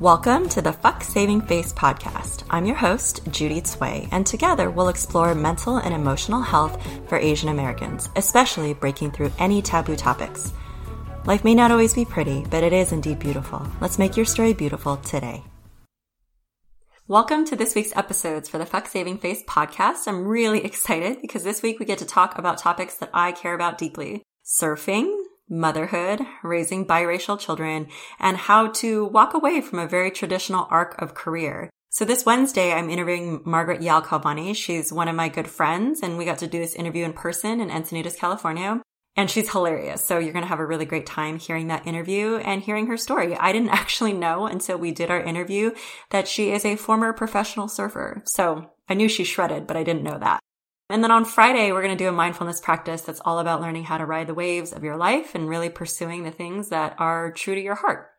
Welcome to the Fuck Saving Face podcast. I'm your host, Judy Tsuei, and together we'll explore mental and emotional health for Asian Americans, especially breaking through any taboo topics. Life may not always be pretty, but it is indeed beautiful. Let's make your story beautiful today. Welcome to this week's episodes for the Fuck Saving Face podcast. I'm really excited because this week we get to talk about topics that I care about deeply. Surfing, motherhood, raising biracial children, and how to walk away from a very traditional arc of career. So this Wednesday, I'm interviewing Margaret Yao Calvani. She's one of my good friends, and we got to do this interview in person in Encinitas, California. And she's hilarious. So you're going to have a really great time hearing that interview and hearing her story. I didn't actually know until we did our interview that she is a former professional surfer. So I knew she shredded, but I didn't know that. And then on Friday, we're going to do a mindfulness practice that's all about learning how to ride the waves of your life and really pursuing the things that are true to your heart.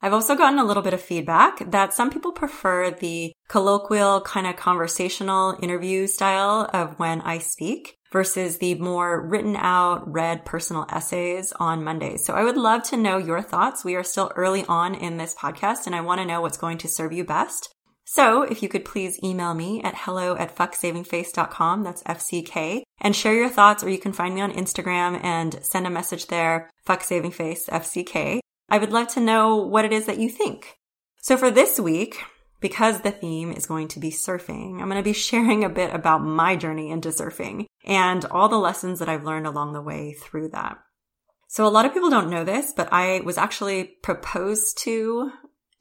I've also gotten a little bit of feedback that some people prefer the colloquial kind of conversational interview style of when I speak versus the more written out, read personal essays on Mondays. So I would love to know your thoughts. We are still early on in this podcast and I want to know what's going to serve you best. So if you could please email me at hello at fucksavingface.com, that's FCK, and share your thoughts, or you can find me on Instagram and send a message there, fucksavingface, FCK. I would love to know what it is that you think. So for this week, because the theme is going to be surfing, I'm going to be sharing a bit about my journey into surfing and all the lessons that I've learned along the way through that. So a lot of people don't know this, but I was actually proposed to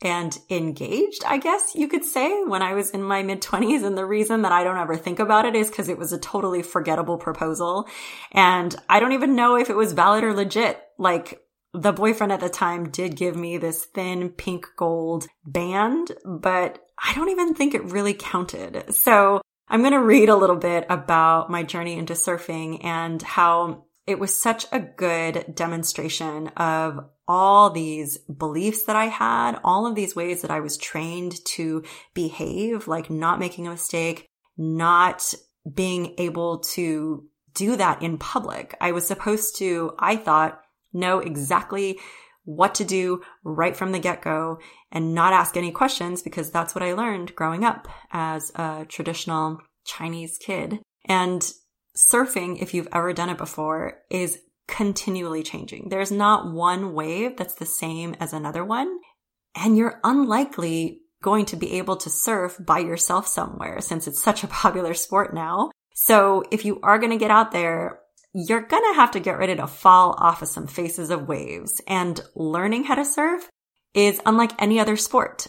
and engaged, I guess you could say, when I was in my mid 20s. And the reason that I don't ever think about it is because it was a totally forgettable proposal. And I don't even know if it was valid or legit. Like, the boyfriend at the time did give me this thin pink gold band, but I don't even think it really counted. So I'm going to read a little bit about my journey into surfing and how it was such a good demonstration of all these beliefs that I had, all of these ways that I was trained to behave, like not making a mistake, not being able to do that in public. I was supposed to, I thought, know exactly what to do right from the get go and not ask any questions because that's what I learned growing up as a traditional Chinese kid. And surfing, if you've ever done it before, is continually changing. There's not one wave that's the same as another one. And you're unlikely going to be able to surf by yourself somewhere since it's such a popular sport now. So if you are going to get out there, you're to have to get ready to fall off of some faces of waves and learning how to surf is unlike any other sport.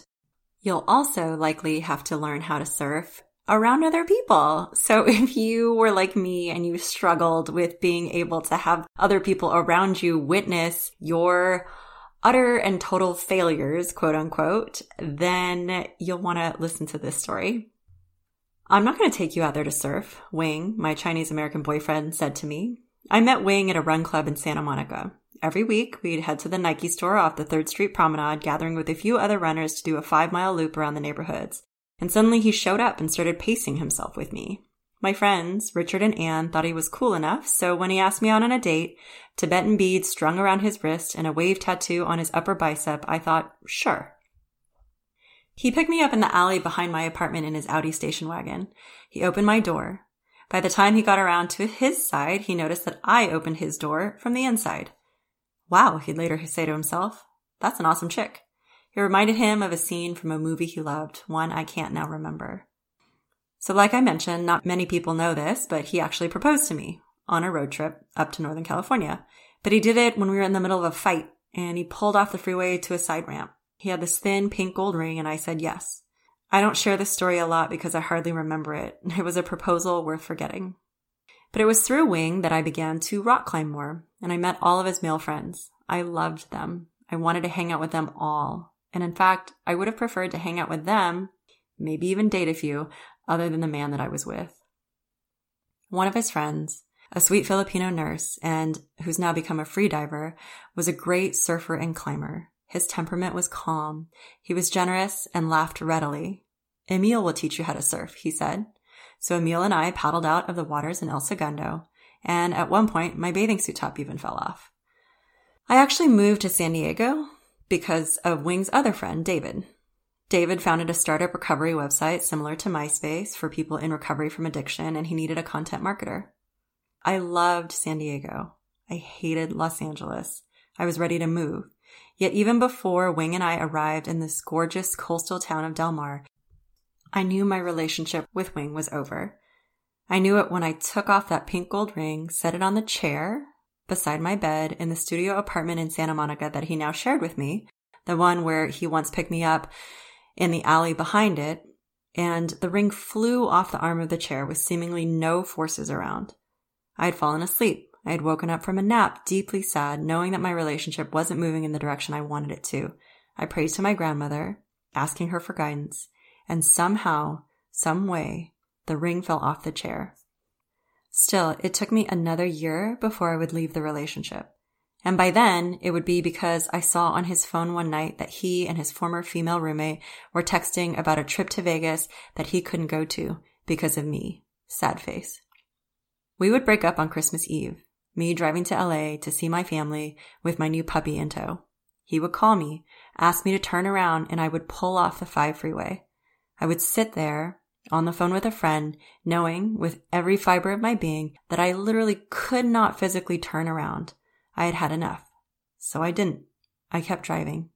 You'll also likely have to learn how to surf around other people. So if you were like me and you struggled with being able to have other people around you witness your utter and total failures, quote unquote, then you'll want to listen to this story. I'm not going to take you out there to surf, Wing, my Chinese American boyfriend, said to me. I met Wing at a run club in Santa Monica. Every week, we'd head to the Nike store off the 3rd Street Promenade, gathering with a few other runners to do a five mile loop around the neighborhoods. And suddenly he showed up and started pacing himself with me. My friends, Richard and Anne, thought he was cool enough, so when he asked me out on a date, Tibetan beads strung around his wrist and a wave tattoo on his upper bicep, I thought, sure, he picked me up in the alley behind my apartment in his Audi station wagon. He opened my door. By the time he got around to his side, he noticed that I opened his door from the inside. Wow, he'd later say to himself. That's an awesome chick. It reminded him of a scene from a movie he loved, one I can't now remember. So like I mentioned, not many people know this, but he actually proposed to me on a road trip up to Northern California. But he did it when we were in the middle of a fight and he pulled off the freeway to a side ramp. He had this thin pink gold ring, and I said yes. I don't share this story a lot because I hardly remember it. It was a proposal worth forgetting. But it was through Wing that I began to rock climb more, and I met all of his male friends. I loved them. I wanted to hang out with them all. And in fact, I would have preferred to hang out with them, maybe even date a few, other than the man that I was with. One of his friends, a sweet Filipino nurse and who's now become a free diver, was a great surfer and climber. His temperament was calm. He was generous and laughed readily. Emil will teach you how to surf, he said. So Emil and I paddled out of the waters in El Segundo, and at one point, my bathing suit top even fell off. I actually moved to San Diego because of Wing's other friend, David. David founded a startup recovery website similar to MySpace for people in recovery from addiction, and he needed a content marketer. I loved San Diego. I hated Los Angeles. I was ready to move. Yet even before Wing and I arrived in this gorgeous coastal town of Del Mar, I knew my relationship with Wing was over. I knew it when I took off that pink gold ring, set it on the chair beside my bed in the studio apartment in Santa Monica that he now shared with me, the one where he once picked me up in the alley behind it, and the ring flew off the arm of the chair with seemingly no forces around. I had fallen asleep. I had woken up from a nap, deeply sad, knowing that my relationship wasn't moving in the direction I wanted it to. I prayed to my grandmother, asking her for guidance, and somehow, some way, the ring fell off the chair. Still, it took me another year before I would leave the relationship. And by then, it would be because I saw on his phone one night that he and his former female roommate were texting about a trip to Vegas that he couldn't go to because of me. Sad face. We would break up on Christmas Eve, me driving to LA to see my family with my new puppy in tow. He would call me, ask me to turn around, and I would pull off the 5 freeway. I would sit there on the phone with a friend, knowing with every fiber of my being that I literally could not physically turn around. I had had enough. So I didn't. I kept driving.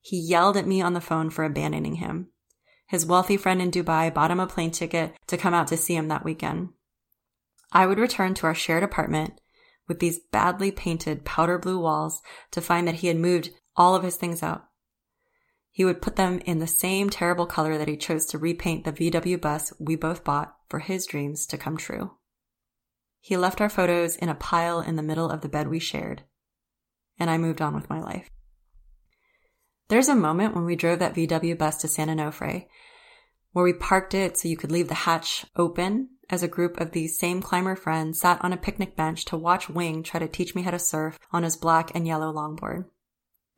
He yelled at me on the phone for abandoning him. His wealthy friend in Dubai bought him a plane ticket to come out to see him that weekend. I would return to our shared apartment with these badly painted powder blue walls to find that he had moved all of his things out. He would put them in the same terrible color that he chose to repaint the VW bus we both bought for his dreams to come true. He left our photos in a pile in the middle of the bed we shared, and I moved on with my life. There's a moment when we drove that VW bus to San Onofre where we parked it so you could leave the hatch open as a group of these same climber friends sat on a picnic bench to watch Wing try to teach me how to surf on his black and yellow longboard.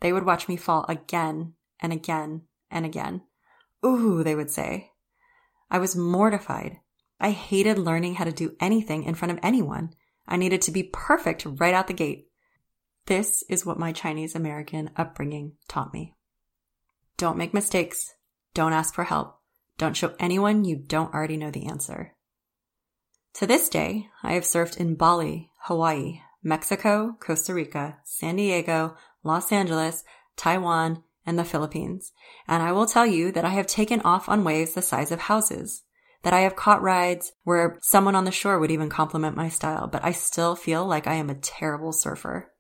They would watch me fall again and again and again. Ooh, they would say. I was mortified. I hated learning how to do anything in front of anyone. I needed to be perfect right out the gate. This is what my Chinese American upbringing taught me. Don't make mistakes. Don't ask for help. Don't show anyone you don't already know the answer. To this day, I have surfed in Bali, Hawaii, Mexico, Costa Rica, San Diego, Los Angeles, Taiwan, and the Philippines. And I will tell you that I have taken off on waves the size of houses. That I have caught rides where someone on the shore would even compliment my style, but I still feel like I am a terrible surfer.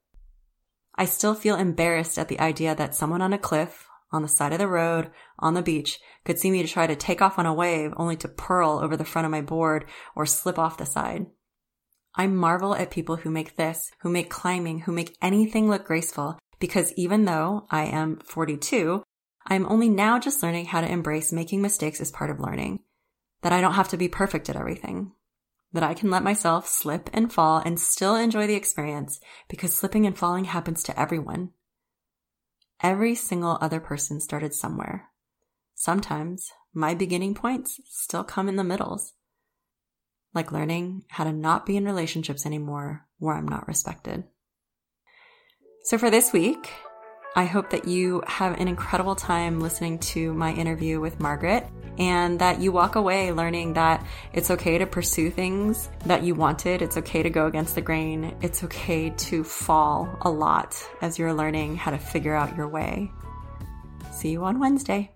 I still feel embarrassed at the idea that someone on a cliff, on the side of the road, on the beach, could see me to try to take off on a wave only to pearl over the front of my board or slip off the side. I marvel at people who make this, who make climbing, who make anything look graceful, because even though I am 42, I'm only now just learning how to embrace making mistakes as part of learning. That I don't have to be perfect at everything. That I can let myself slip and fall and still enjoy the experience because slipping and falling happens to everyone. Every single other person started somewhere. Sometimes my beginning points still come in the middles. Like learning how to not be in relationships anymore where I'm not respected. So for this week, I hope that you have an incredible time listening to my interview with Margaret and that you walk away learning that it's okay to pursue things that you wanted. It's okay to go against the grain. It's okay to fall a lot as you're learning how to figure out your way. See you on Wednesday.